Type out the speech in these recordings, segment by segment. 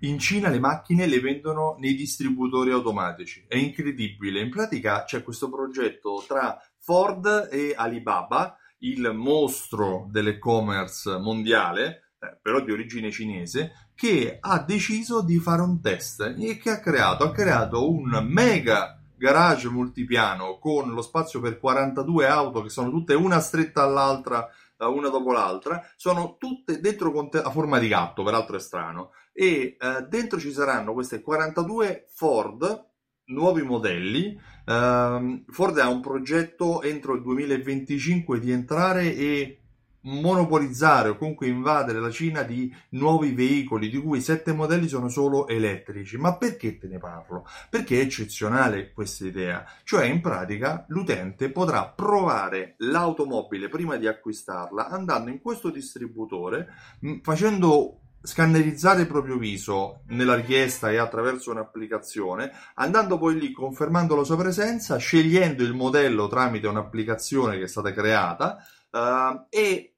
In Cina le macchine le vendono nei distributori automatici. È incredibile. In pratica c'è questo progetto tra Ford e Alibaba, il mostro dell'e-commerce mondiale, eh, però di origine cinese, che ha deciso di fare un test e che ha creato, ha creato un mega garage multipiano con lo spazio per 42 auto che sono tutte una stretta all'altra una dopo l'altra, sono tutte dentro a forma di gatto, peraltro è strano, e eh, dentro ci saranno queste 42 Ford nuovi modelli. Uh, Ford ha un progetto entro il 2025 di entrare e monopolizzare o comunque invadere la Cina di nuovi veicoli, di cui sette modelli sono solo elettrici. Ma perché te ne parlo? Perché è eccezionale questa idea. Cioè, in pratica, l'utente potrà provare l'automobile prima di acquistarla andando in questo distributore, facendo scannerizzare il proprio viso nella richiesta e attraverso un'applicazione, andando poi lì confermando la sua presenza, scegliendo il modello tramite un'applicazione che è stata creata uh, e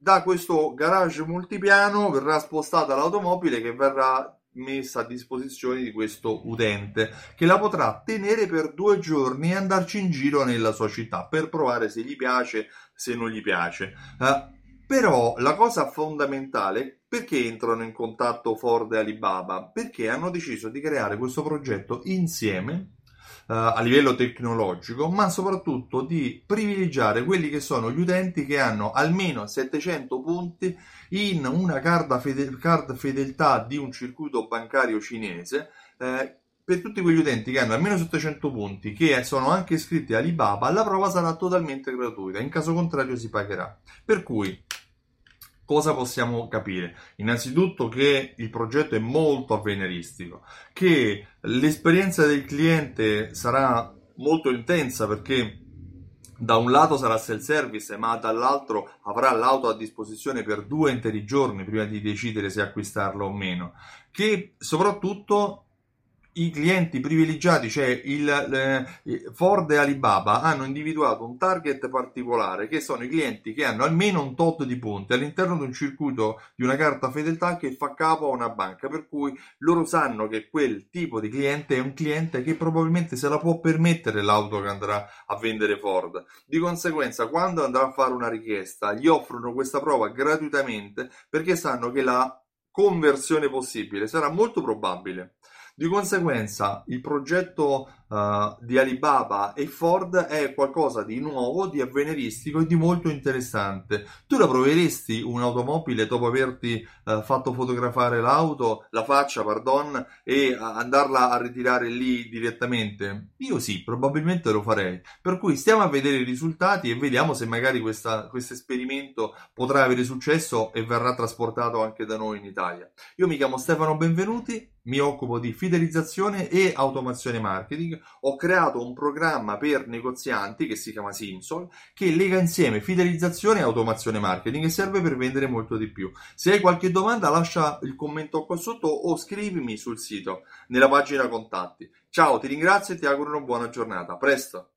da questo garage multipiano verrà spostata l'automobile che verrà messa a disposizione di questo utente che la potrà tenere per due giorni e andarci in giro nella sua città per provare se gli piace, se non gli piace. Uh, però la cosa fondamentale perché entrano in contatto Ford e Alibaba? Perché hanno deciso di creare questo progetto insieme a livello tecnologico, ma soprattutto di privilegiare quelli che sono gli utenti che hanno almeno 700 punti in una card, fedel- card fedeltà di un circuito bancario cinese. Eh, per tutti quegli utenti che hanno almeno 700 punti, che sono anche iscritti a Alibaba, la prova sarà totalmente gratuita, in caso contrario si pagherà. Per cui Cosa possiamo capire? Innanzitutto che il progetto è molto avveniristico, che l'esperienza del cliente sarà molto intensa perché da un lato sarà self-service, ma dall'altro avrà l'auto a disposizione per due interi giorni prima di decidere se acquistarla o meno. Che soprattutto i clienti privilegiati, cioè il, eh, Ford e Alibaba, hanno individuato un target particolare che sono i clienti che hanno almeno un tot di punti all'interno di un circuito di una carta fedeltà che fa capo a una banca, per cui loro sanno che quel tipo di cliente è un cliente che probabilmente se la può permettere l'auto che andrà a vendere Ford. Di conseguenza, quando andrà a fare una richiesta, gli offrono questa prova gratuitamente perché sanno che la conversione possibile sarà molto probabile. Di conseguenza, il progetto uh, di Alibaba e Ford è qualcosa di nuovo, di avveniristico e di molto interessante. Tu la proveresti un'automobile dopo averti uh, fatto fotografare l'auto, la faccia, pardon, e andarla a ritirare lì direttamente? Io sì, probabilmente lo farei. Per cui stiamo a vedere i risultati e vediamo se magari questo esperimento potrà avere successo e verrà trasportato anche da noi in Italia. Io mi chiamo Stefano Benvenuti, mi occupo di fidelizzazione e automazione ho creato un programma per negozianti che si chiama Simsol che lega insieme fidelizzazione e automazione marketing e serve per vendere molto di più. Se hai qualche domanda lascia il commento qua sotto o scrivimi sul sito nella pagina contatti. Ciao, ti ringrazio e ti auguro una buona giornata. Presto!